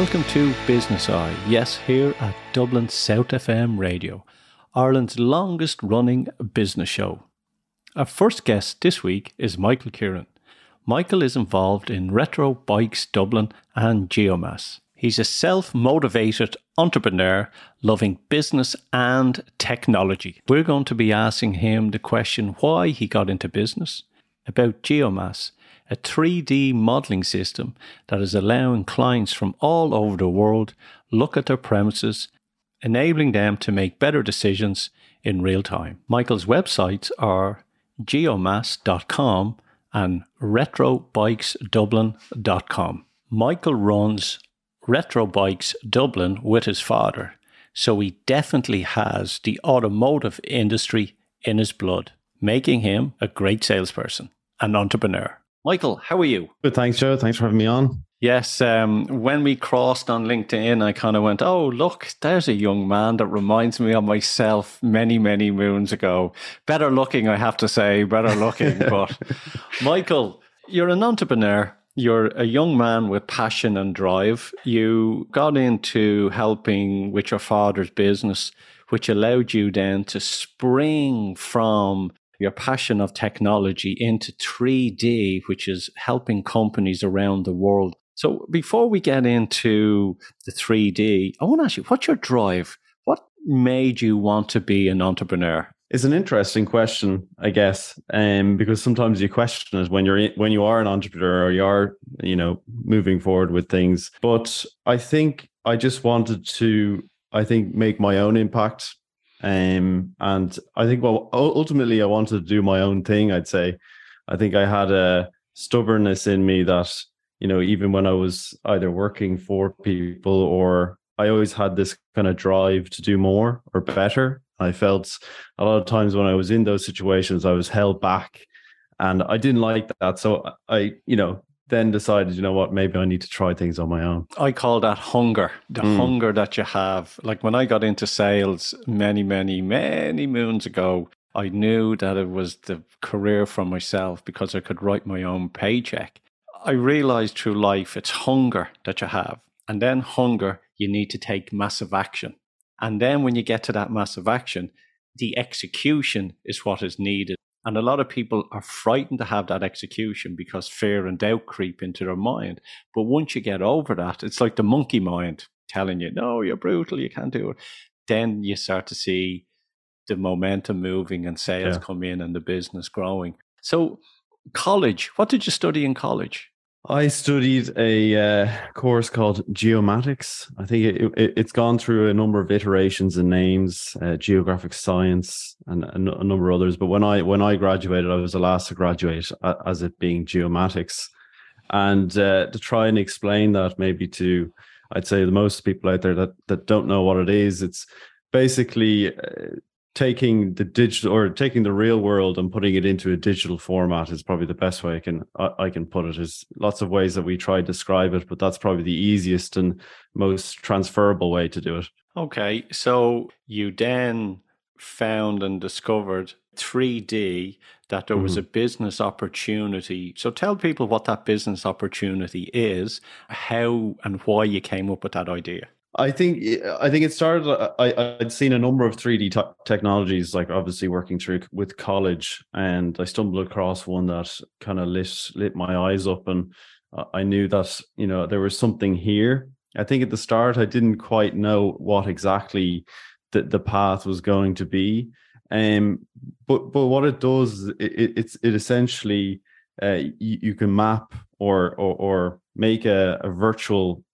welcome to Business Eye. Yes, here at Dublin South FM Radio, Ireland's longest running business show. Our first guest this week is Michael Kieran. Michael is involved in Retro Bikes Dublin and GeoMaus. He's a self motivated entrepreneur loving business and technology. We're going to be asking him the question why he got into business, about GeoMaus, a 3D modeling system that is allowing clients from all over the world look at their premises, enabling them to make better decisions in real time. Michael's websites are geomaus.com and retrobikesdublin.com. Michael runs Retro Bikes Dublin with his father, so he definitely has the automotive industry in his blood, making him a great salesperson and entrepreneur. Michael, how are you? Good, thanks, Joe. Thanks for having me on. Yes, um, when we crossed on LinkedIn, I kind of went, "Oh, look, there's a young man that reminds me of myself many, many moons ago." Better looking, I have to say, better looking. but Michael, you're an entrepreneur. You're a young man with passion and drive. You got into helping with your father's business, which allowed you then to spring from your passion of technology into 3D, which is helping companies around the world. So before we get into the 3D, I want to ask you, what's your drive? What made you want to be an entrepreneur? It's an interesting question, I guess, um, because sometimes you question it when you're in, when you are an entrepreneur or you are, you know, moving forward with things. But I think I just wanted to, I think, make my own impact um, and I think, well, ultimately, I wanted to do my own thing. I'd say, I think I had a stubbornness in me that, you know, even when I was either working for people or I always had this kind of drive to do more or better. I felt a lot of times when I was in those situations, I was held back and I didn't like that. So I, you know, then decided, you know what, maybe I need to try things on my own. I call that hunger, the mm. hunger that you have. Like when I got into sales many, many, many moons ago, I knew that it was the career for myself because I could write my own paycheck. I realized through life it's hunger that you have. And then hunger, you need to take massive action. And then when you get to that massive action, the execution is what is needed. And a lot of people are frightened to have that execution because fear and doubt creep into their mind. But once you get over that, it's like the monkey mind telling you, no, you're brutal, you can't do it. Then you start to see the momentum moving and sales yeah. come in and the business growing. So, college, what did you study in college? I studied a uh, course called Geomatics. I think it, it, it's gone through a number of iterations and names, uh, geographic science, and a, number of others. But when I when I graduated, I was the last to graduate as it being Geomatics, and uh, to try and explain that maybe to, I'd say the most people out there that that don't know what it is, it's basically uh, taking the digital or taking the real world and putting it into a digital format is probably the best way I can I, can put it. There's lots of ways that we try to describe it, but that's probably the easiest and most transferable way to do it. Okay, so you then found and discovered 3D that there was mm-hmm. a business opportunity. So tell people what that business opportunity is, how and why you came up with that idea. I think I think it started. I I'd seen a number of three D t- technologies, like obviously working through with college, and I stumbled across one that kind of lit lit my eyes up, and I knew that you know there was something here. I think at the start I didn't quite know what exactly the the path was going to be, um, but but what it does, it, it's it essentially uh, you, you can map or or, or make a, a virtual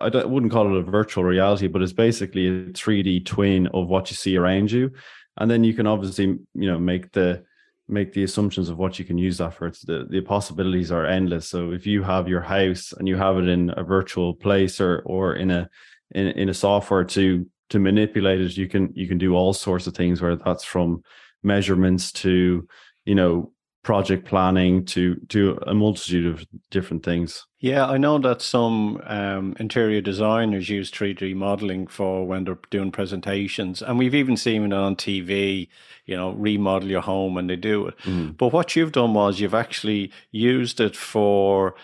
I, I wouldn't call it a virtual reality, but it's basically a 3D twin of what you see around you, and then you can obviously you know make the make the assumptions of what you can use that for. It's the the possibilities are endless. So if you have your house and you have it in a virtual place or or in a in in a software to to manipulate it, you can you can do all sorts of things. Where that's from measurements to you know project planning to to a multitude of different things. Yeah, I know that some um, interior designers use 3D modeling for when they're doing presentations, and we've even seen it on TV. You know, remodel your home and they do it. Mm. But what you've done was you've actually used it for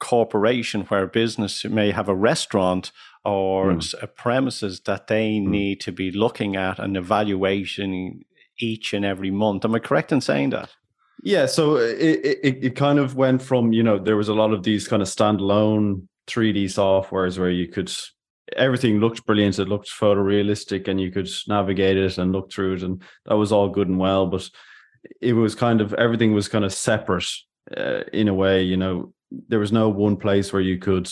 corporation where business may have a restaurant or mm. a premises that they mm. need to be looking at and evaluating each and every month. Am I correct in saying that? Yeah, so it, it, it kind of went from, you know, there was a lot of these kind of standalone 3D softwares where you could everything looked brilliant. It looked photorealistic and you could navigate it and look through it. And that was all good and well. But it was kind of everything was kind of separate uh, in a way, you know, there was no one place where you could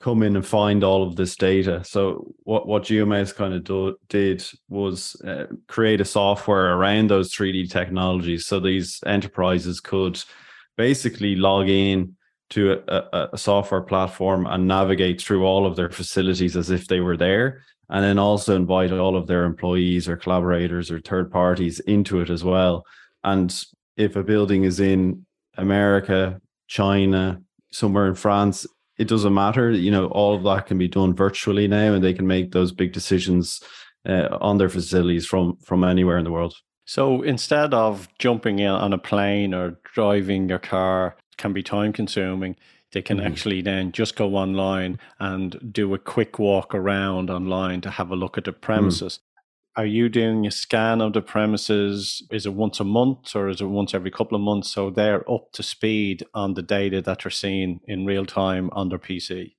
come in and find all of this data. So what what GeoMaus kind of do, did was uh, create a software around those 3D technologies, so these enterprises could basically log in to a, a, software platform and navigate through all of their facilities as if they were there, and then also invite all of their employees or collaborators or third parties into it as well. And if a building is in America, China, somewhere in France, it doesn't matter. You know, all of that can be done virtually now, and they can make those big decisions uh, on their facilities from from anywhere in the world. So instead of jumping in on a plane or driving your car, can be time consuming. They can mm. actually then just go online and do a quick walk around online to have a look at the mm. premises. Are you doing a scan of the premises? Is it once a month or is it once every couple of months? So they're up to speed on the data that they're seeing in real time on their PC.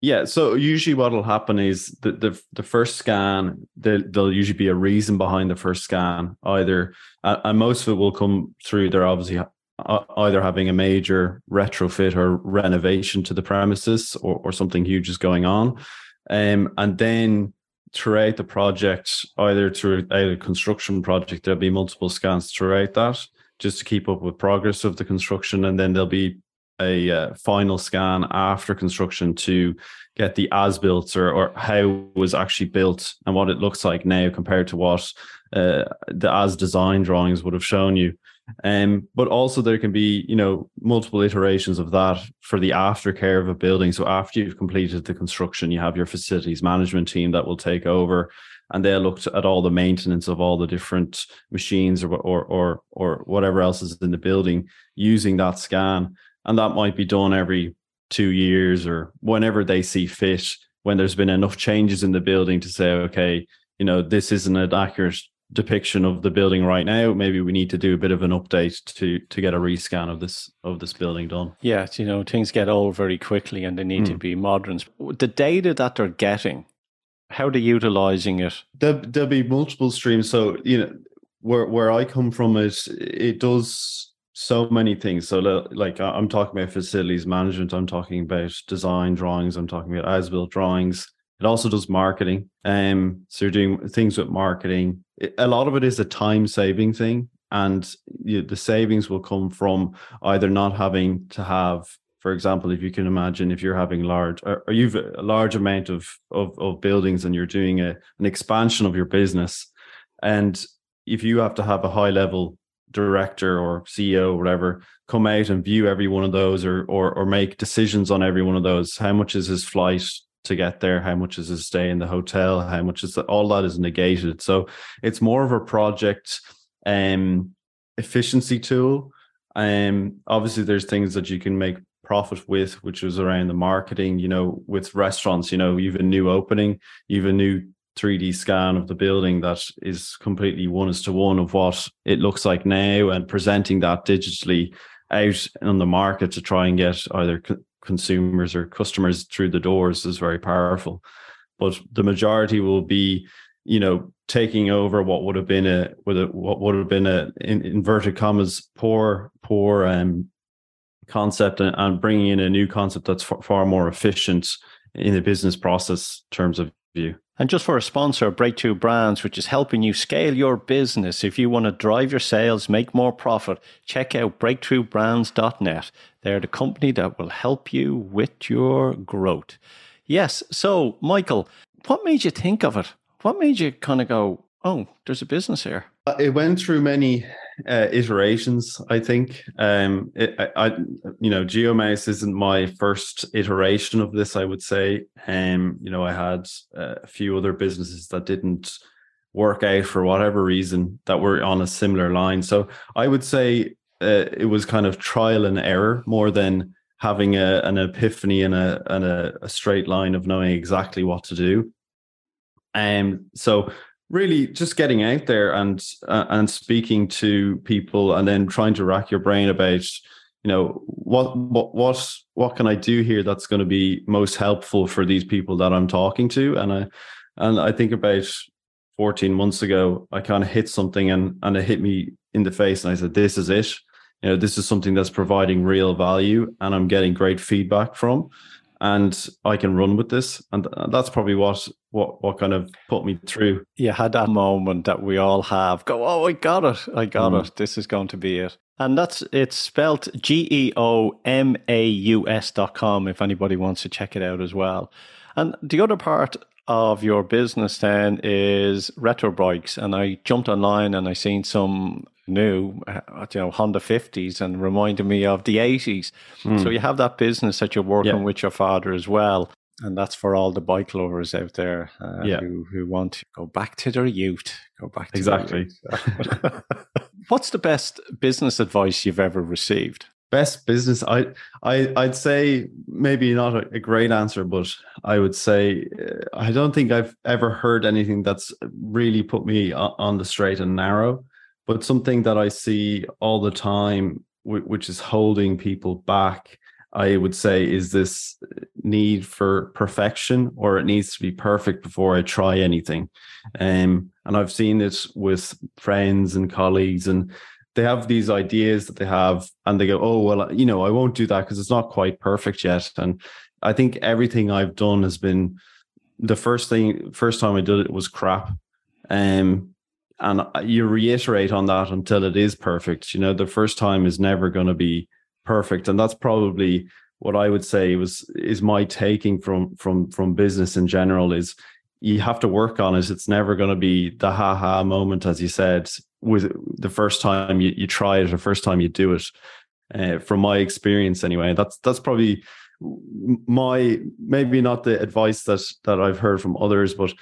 Yeah, so usually what will happen is the the, the first scan, there, there'll usually be a reason behind the first scan. Either, uh, and most of it will come through. They're obviously uh, either having a major retrofit or renovation to the premises, or, or something huge is going on, um, and then throughout the project, either through a construction project, there'll be multiple scans throughout that just to keep up with progress of the construction. And then there'll be a uh, final scan after construction to get the as built or, or how it was actually built and what it looks like now compared to what uh, the as design drawings would have shown you. Um, but also there can be, you know, multiple iterations of that for the aftercare of a building. So after you've completed the construction, you have your facilities management team that will take over and they'll look at all the maintenance of all the different machines or or or or whatever else is in the building using that scan. And that might be done every two years or whenever they see fit, when there's been enough changes in the building to say, okay, you know, this isn't an accurate depiction of the building right now maybe we need to do a bit of an update to to get a rescan of this of this building done. Yeah you know things get old very quickly and they need mm. to hmm. be modern the data that they're getting how they're they utilizing it. There, there'll be multiple streams. So you know where where i come from is it does so many things. So like i'm talking about facilities management i'm talking about design drawings i'm talking about as built drawings it also does marketing. Um, so you're doing things with marketing. a lot of it is a time saving thing, and you, the savings will come from either not having to have, for example, if you can imagine, if you're having large or, or you've a large amount of, of of buildings and you're doing a an expansion of your business, and if you have to have a high level director or CEO or whatever come out and view every one of those or or or make decisions on every one of those. How much is his flight? To get there how much is a stay in the hotel how much is all that is negated. So it's more of a project um efficiency tool. Um obviously there's things that you can make profit with which is around the marketing you know with restaurants you know you've a new opening you've a new 3D scan of the building that is completely one is to one of what it looks like now and presenting that digitally out on the market to try and get either consumers or customers through the doors is very powerful. But the majority will be, you know, taking over what would have been a what would have been a in inverted commas poor poor um concept and, and bringing in a new concept that's far, far more efficient in the business process terms of view. And just for a sponsor, Breakthrough Brands, which is helping you scale your business. If you want to drive your sales, make more profit, check out breakthroughbrands.net. They're the company that will help you with your growth. Yes. So, Michael, what made you think of it? What made you kind of go, oh, there's a business here? Uh, it went through many uh, iterations. I think. Um, it, I, I, you know, GeoMaus isn't my first iteration of this. I would say. Um, you know, I had uh, a few other businesses that didn't work out for whatever reason that were on a similar line. So I would say uh, it was kind of trial and error more than having a, an epiphany and a and a, a straight line of knowing exactly what to do. And um, so really just getting out there and uh, and speaking to people and then trying to rack your brain about you know what what what what can I do here that's going to be most helpful for these people that I'm talking to? And I and I think about 14 months ago I kind of hit something and and it hit me in the face and I said this is it. You know this is something that's providing real value and I'm getting great feedback from and I can run with this. And that's probably what what what kind of put me through. You had that moment that we all have. Go, oh, I got it, I got mm. it. This is going to be it. And that's it's spelt G E O M A U S dot com if anybody wants to check it out as well. And the other part of your business then is retro bikes. And I jumped online and I seen some new, uh, you know, Honda 50s and reminded me of the 80s. Mm. So you have that business that you're working yeah. with your father as well. And that's for all the bike lovers out there uh, yeah. who, who want to go back to their youth. Go back to exactly. What's the best business advice you've ever received? Best business, I, I, I'd say maybe not a, a great answer, but I would say uh, I don't think I've ever heard anything that's really put me on, the straight and narrow. But something that I see all the time, which is holding people back, I would say, is this need for perfection, or it needs to be perfect before I try anything. Um, and I've seen it with friends and colleagues, and they have these ideas that they have, and they go, "Oh, well, you know, I won't do that because it's not quite perfect yet." And I think everything I've done has been the first thing, first time I did it was crap. Um, and you reiterate on that until it is perfect you know the first time is never going to be perfect and that's probably what i would say was is my taking from from from business in general is you have to work on it it's never going to be the ha ha moment as you said with the first time you, you try it the first time you do it uh, from my experience anyway that's that's probably my maybe not the advice that that I've heard from others, but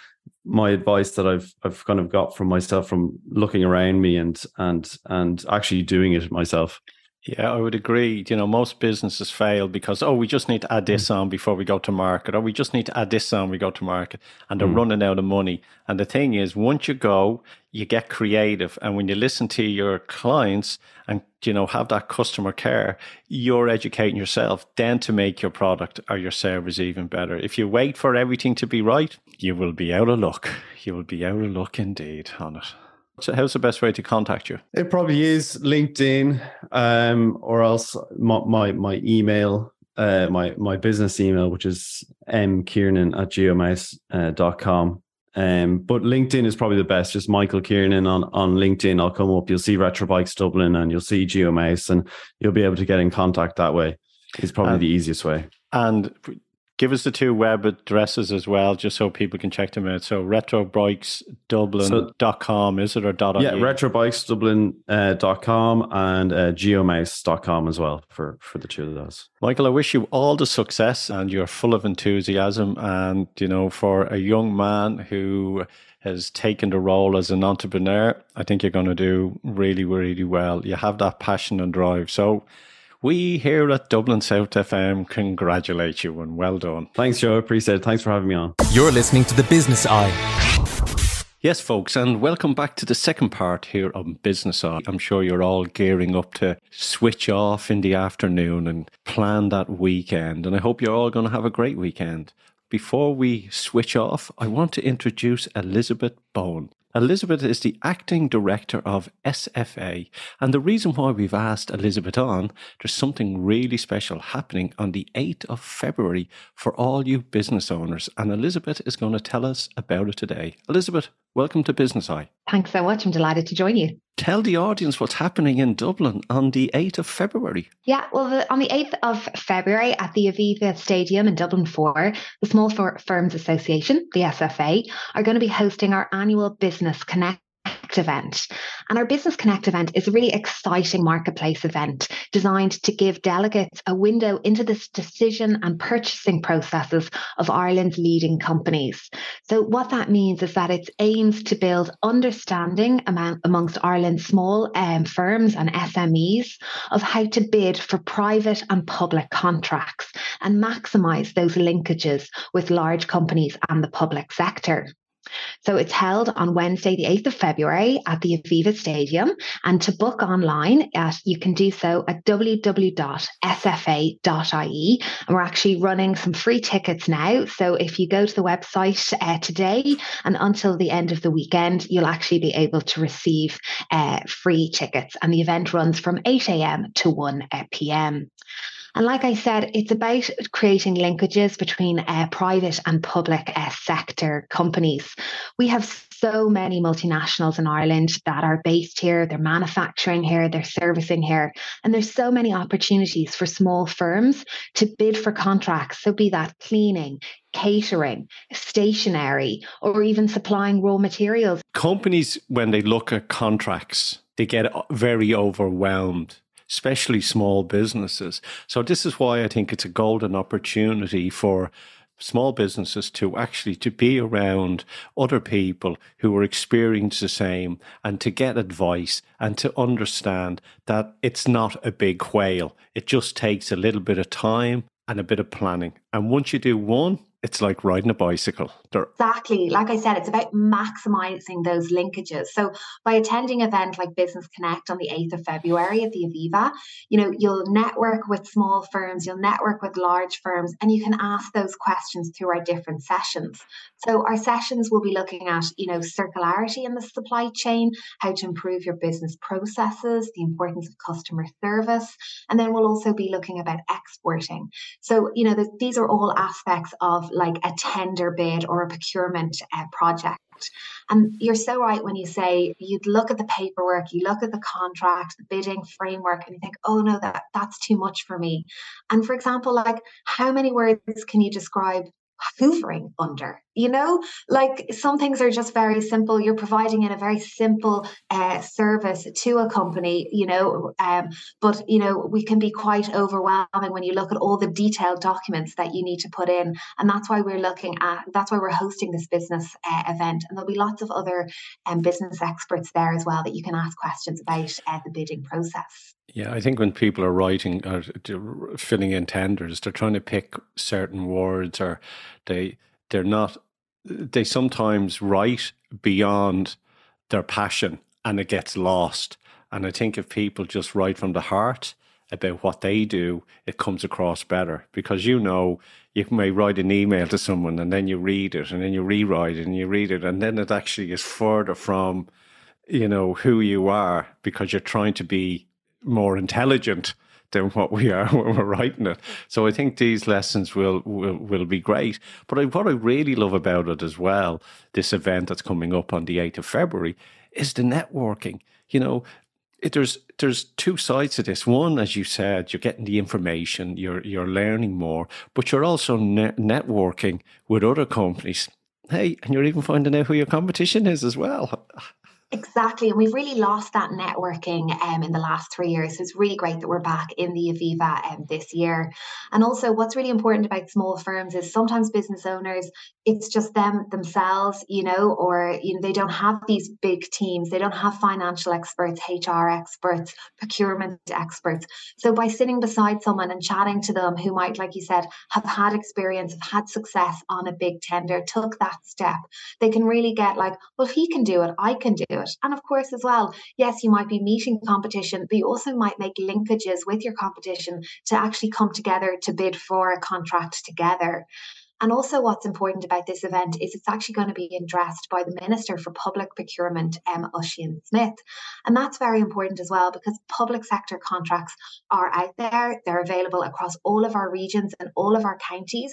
my advice that I've I've kind of got from myself from looking around me and and and actually doing it myself. Yeah, I would agree. You know, most businesses fail because, oh, we just need to add this mm. on before we go to market, or we just need to add this on we go to market, and they're mm. running out of money. And the thing is, once you go, you get creative. And when you listen to your clients and, you know, have that customer care, you're educating yourself then to make your product or your service even better. If you wait for everything to be right, you will be out of luck. You will be out of luck indeed on it. So how's the best way to contact you? It probably is LinkedIn, um, or else my my, my email, uh, my my business email, which is mkiernan at geomaus.com. Uh, um, but LinkedIn is probably the best. Just Michael Kiernan on, on LinkedIn. I'll come up. You'll see Retrobikes Dublin and you'll see GeoMaus and you'll be able to get in contact that way. It's probably um, the easiest way. And give us the two web addresses as well, just so people can check them out. So retrobikesdublin.com, so, is it, or dot Yeah, retrobikesdublin.com uh, and uh, geomaus.com as well for, for the two of those. Michael, I wish you all the success and you're full of enthusiasm. And, you know, for a young man who has taken the role as an entrepreneur, I think you're going to do really, really well. You have that passion and drive. So, we here at Dublin South FM congratulate you and well done. Thanks, Joe. Appreciate it. Thanks for having me on. You're listening to the Business Eye. Yes, folks, and welcome back to the second part here on Business Eye. I'm sure you're all gearing up to switch off in the afternoon and plan that weekend. And I hope you're all going to have a great weekend. Before we switch off, I want to introduce Elizabeth Bowen. Elizabeth is the acting director of SFA. And the reason why we've asked Elizabeth on, there's something really special happening on the 8th of February for all you business owners. And Elizabeth is going to tell us about it today. Elizabeth, welcome to Business Eye. Thanks so much. I'm delighted to join you. Tell the audience what's happening in Dublin on the 8th of February. Yeah, well, the, on the 8th of February at the Aviva Stadium in Dublin 4, the Small Firms Association, the SFA, are going to be hosting our annual Business Connect Connect event. And our Business Connect event is a really exciting marketplace event designed to give delegates a window into the decision and purchasing processes of Ireland's leading companies. So, what that means is that it aims to build understanding among, amongst Ireland's small um, firms and SMEs of how to bid for private and public contracts and maximize those linkages with large companies and the public sector. So it's held on Wednesday, the 8th of February at the Aviva Stadium. And to book online, at, you can do so at www.sfa.ie. And we're actually running some free tickets now. So if you go to the website uh, today and until the end of the weekend, you'll actually be able to receive uh, free tickets. And the event runs from 8 a.m. to 1 uh, p.m. And like I said, it's about creating linkages between uh, private and public uh, sector companies. We have so many multinationals in Ireland that are based here, they're manufacturing here, they're servicing here. And there's so many opportunities for small firms to bid for contracts. So, be that cleaning, catering, stationery, or even supplying raw materials. Companies, when they look at contracts, they get very overwhelmed especially small businesses. So this is why I think it's a golden opportunity for small businesses to actually to be around other people who are experiencing the same and to get advice and to understand that it's not a big whale. It just takes a little bit of time and a bit of planning. And once you do one, it's like riding a bicycle. They're- exactly. Like I said, it's about maximizing those linkages. So by attending event like Business Connect on the 8th of February at the Aviva, you know, you'll network with small firms, you'll network with large firms, and you can ask those questions through our different sessions. So our sessions will be looking at, you know, circularity in the supply chain, how to improve your business processes, the importance of customer service, and then we'll also be looking about exporting. So, you know, the, these are all aspects of like a tender bid or a procurement uh, project. And you're so right when you say you'd look at the paperwork, you look at the contract, the bidding framework, and you think, oh no, that, that's too much for me. And for example, like how many words can you describe hoovering under you know? Like some things are just very simple. You're providing in a very simple uh, service to a company you know um, but you know we can be quite overwhelming when you look at all the detailed documents that you need to put in. And that's why we're looking at that's why we're hosting this business uh, event. And there'll be lots of other um, business experts there as well that you can ask questions about uh, the bidding process yeah, I think when people are writing uh, or filling in tenders, they're trying to pick certain words, or they they're not. They sometimes write beyond their passion, and it gets lost. And I think if people just write from the heart about what they do, it comes across better because you know you may write an email to someone and then you read it and then you rewrite it and you read it and then it actually is further from you know who you are because you're trying to be more intelligent than what we are when we're writing it. So I think these lessons will will, will be great. But I, what I really love about it as well, this event that's coming up on the 8th of February, is the networking. You know, it, there's there's two sides to this. One, as you said, you're getting the information, you're you're learning more, but you're also ne- networking with other companies. Hey, and you're even finding out who your competition is as well. Exactly. And we've really lost that networking um, in the last three years. So it's really great that we're back in the Aviva um, this year. And also, what's really important about small firms is sometimes business owners, it's just them themselves, you know, or, you know, they don't have these big teams. They don't have financial experts, HR experts, procurement experts. So by sitting beside someone and chatting to them who might, like you said, have had experience, have had success on a big tender, took that step, they can really get like, well, if he can do it, I can do it. And of course, as well, yes, you might be meeting competition, but you also might make linkages with your competition to actually come together to bid for a contract together. And also, what's important about this event is it's actually going to be addressed by the Minister for Public Procurement, M. Ossian Smyth. And that's very important as well because public sector contracts are out there. They're available across all of our regions and all of our counties,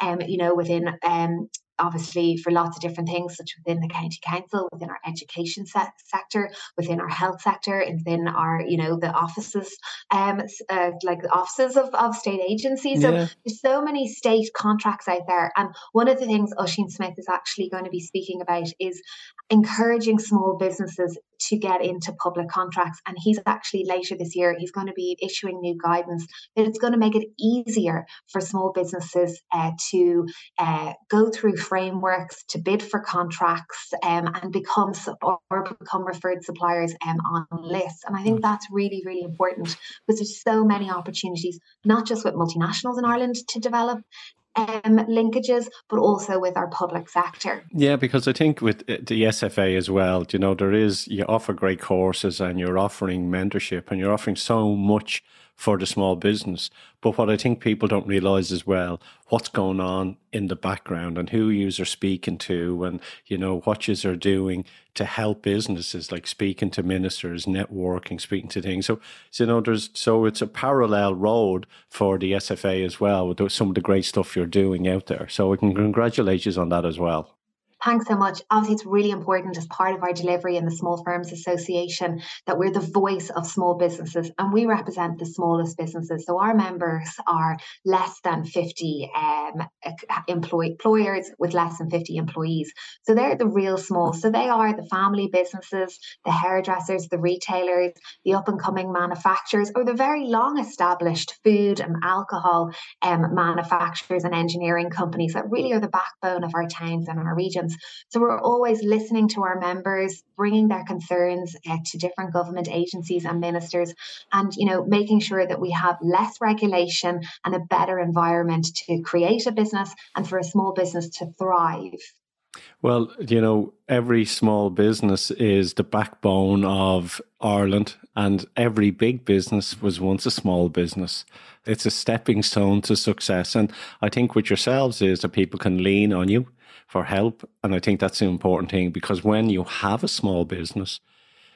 um, you know, within um, obviously for lots of different things, such within the county council, within our education se- sector, within our health sector, and within our, you know, the offices, um, uh, like the offices of, of state agencies. So yeah. there's so many state contracts out there. And one of the things Ossian Smyth is actually going to be speaking about is encouraging small businesses to get into public contracts. And he's actually later this year, he's going to be issuing new guidance that it's going to make it easier for small businesses uh, to uh, go through frameworks, to bid for contracts, um, and become or become referred suppliers um, on lists. And I think mm. that's really, really important because there's so many opportunities, not just with multinationals in Ireland to develop um, linkages, but also with our public sector. Yeah, because I think with uh, the SFA as well, you know, there is, you offer great courses and you're offering mentorship and you're offering so much for the small business. But what I think people don't realize as well, what's going on in the background and who you are speaking to and, you know, what you are doing to help businesses, like speaking to ministers, networking, speaking to things. So, so, you know, there's, so it's a parallel road for the SFA as well with some of the great stuff you're doing out there. So we can congratulate you on that as well. Thanks so much. Obviously, it's really important as part of our delivery in the Small Firms Association that we're the voice of small businesses and we represent the smallest businesses. So our members are less than 50 um, employers with less than 50 employees. So they're the real small. So they are the family businesses, the hairdressers, the retailers, the up and coming manufacturers, or the very long established food and alcohol um, manufacturers and engineering companies that really are the backbone of our towns and our regions. So we're always listening to our members, bringing their concerns uh, to different government agencies and ministers, and you know making sure that we have less regulation and a better environment to create a business and for a small business to thrive. Well, you know, every small business is the backbone of Ireland, and every big business was once a small business. It's a stepping stone to success. And I think with yourselves is that people can lean on you for help. And I think that's the important thing because when you have a small business,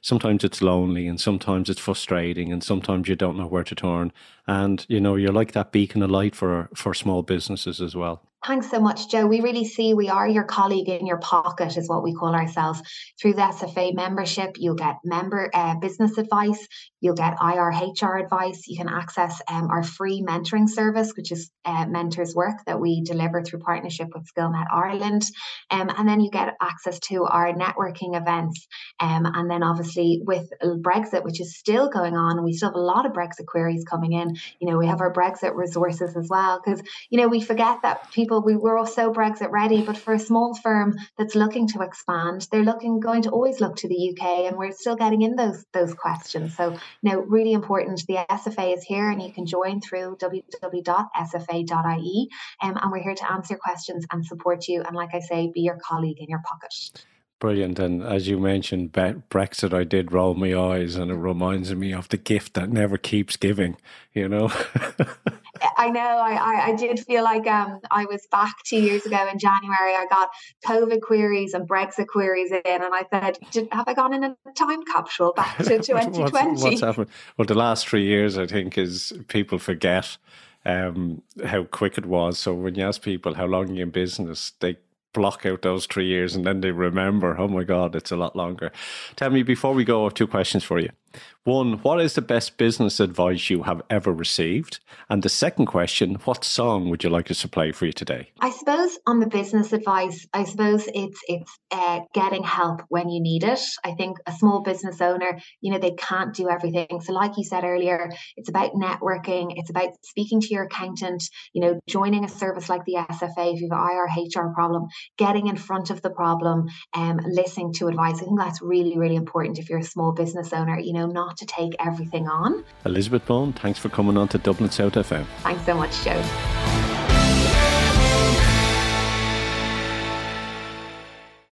sometimes it's lonely and sometimes it's frustrating and sometimes you don't know where to turn. And, you know, you're like that beacon of light for, for small businesses as well. Thanks so much, Joe. We really see we are your colleague in your pocket, is what we call ourselves. Through the SFA membership, you'll get member uh, business advice, you'll get IRHR advice, you can access um, our free mentoring service, which is uh, Mentors Work that we deliver through partnership with SkillNet Ireland. Um, and then you get access to our networking events. Um, and then obviously with Brexit, which is still going on, we still have a lot of Brexit queries coming in. You know, we have our Brexit resources as well, because, you know, we forget that people people we were so Brexit ready, but for a small firm that's looking to expand, they're looking going to always look to the UK, and we're still getting in those those questions. So, know, really important. The SFA is here, and you can join through www.sfa.ie, um, and we're here to answer questions and support you. And like I say, be your colleague in your pocket. Brilliant. And as you mentioned, Brexit, I did roll my eyes, and it reminds me of the gift that never keeps giving, you know? I know. I, I, did feel like um, I was back two years ago in January. I got COVID queries and Brexit queries in, and I said, Have I gone in a time capsule back to 2020? what's, what's happened? Well, the last three years, I think, is people forget um, how quick it was. So when you ask people how long you're in business, they block out those three years and then they remember, oh my God, it's a lot longer. Tell me, before we go, I have two questions for you. One, what is the best business advice you have ever received? And the second question, what song would you like us to play for you today? I suppose on the business advice, I suppose it's it's uh, getting help when you need it. I think a small business owner, you know, they can't do everything. So, like you said earlier, it's about networking. It's about speaking to your accountant. You know, joining a service like the SFA if you've an IR HR problem, getting in front of the problem, and um, listening to advice. I think that's really really important if you're a small business owner. You know, not to take everything on. Elizabeth Bowen, thanks for coming on to Dublin South FM. Thanks so much, Joe.